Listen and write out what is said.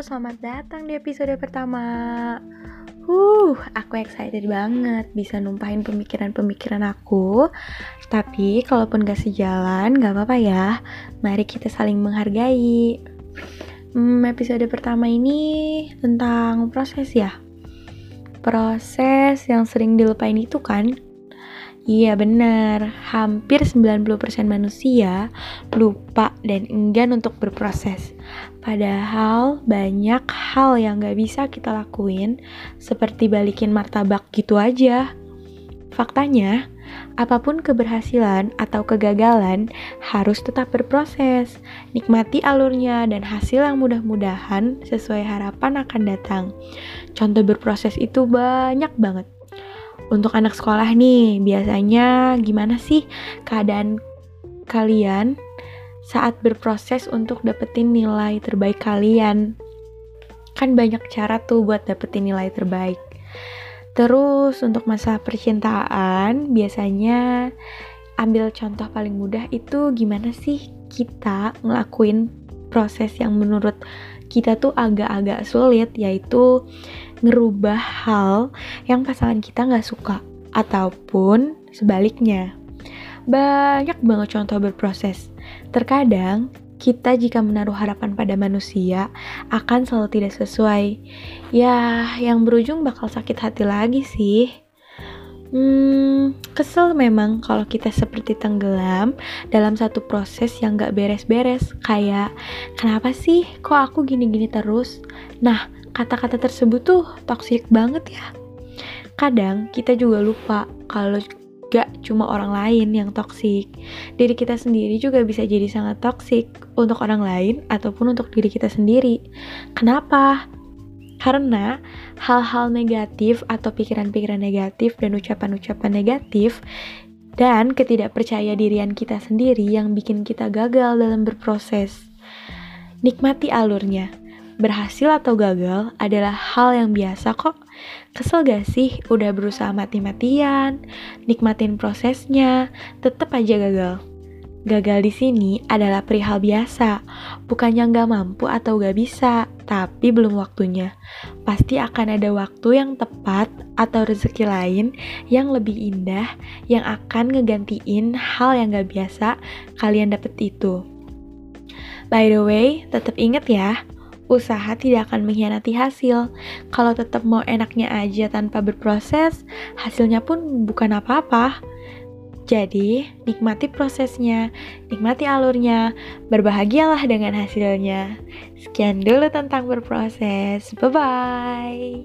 selamat datang di episode pertama. Huh, aku excited banget bisa numpahin pemikiran-pemikiran aku. Tapi kalaupun gak sejalan, gak apa-apa ya. Mari kita saling menghargai. Hmm, episode pertama ini tentang proses ya. Proses yang sering dilupain itu kan Iya benar, hampir 90% manusia lupa dan enggan untuk berproses. Padahal banyak hal yang gak bisa kita lakuin, seperti balikin martabak gitu aja. Faktanya, apa pun keberhasilan atau kegagalan harus tetap berproses. Nikmati alurnya dan hasil yang mudah-mudahan sesuai harapan akan datang. Contoh berproses itu banyak banget untuk anak sekolah nih, biasanya gimana sih keadaan kalian saat berproses untuk dapetin nilai terbaik kalian? Kan banyak cara tuh buat dapetin nilai terbaik. Terus untuk masa percintaan, biasanya ambil contoh paling mudah itu gimana sih kita ngelakuin proses yang menurut kita tuh agak-agak sulit yaitu ngerubah hal yang pasangan kita nggak suka ataupun sebaliknya. Banyak banget contoh berproses. Terkadang kita jika menaruh harapan pada manusia akan selalu tidak sesuai. Ya, yang berujung bakal sakit hati lagi sih. Hmm, kesel memang kalau kita seperti tenggelam dalam satu proses yang gak beres-beres. Kayak, kenapa sih kok aku gini-gini terus? Nah, kata-kata tersebut tuh toksik banget ya. Kadang kita juga lupa kalau gak cuma orang lain yang toksik. Diri kita sendiri juga bisa jadi sangat toksik untuk orang lain ataupun untuk diri kita sendiri. Kenapa? Karena hal-hal negatif atau pikiran-pikiran negatif dan ucapan-ucapan negatif dan ketidakpercaya dirian kita sendiri yang bikin kita gagal dalam berproses. Nikmati alurnya. Berhasil atau gagal adalah hal yang biasa kok. Kesel gak sih udah berusaha mati-matian, nikmatin prosesnya, tetap aja gagal. Gagal di sini adalah perihal biasa, bukannya nggak mampu atau gak bisa, tapi belum waktunya. Pasti akan ada waktu yang tepat atau rezeki lain yang lebih indah yang akan ngegantiin hal yang gak biasa kalian dapet itu. By the way, tetap inget ya, usaha tidak akan mengkhianati hasil. Kalau tetap mau enaknya aja tanpa berproses, hasilnya pun bukan apa-apa. Jadi, nikmati prosesnya, nikmati alurnya, berbahagialah dengan hasilnya. Sekian dulu tentang berproses. Bye bye.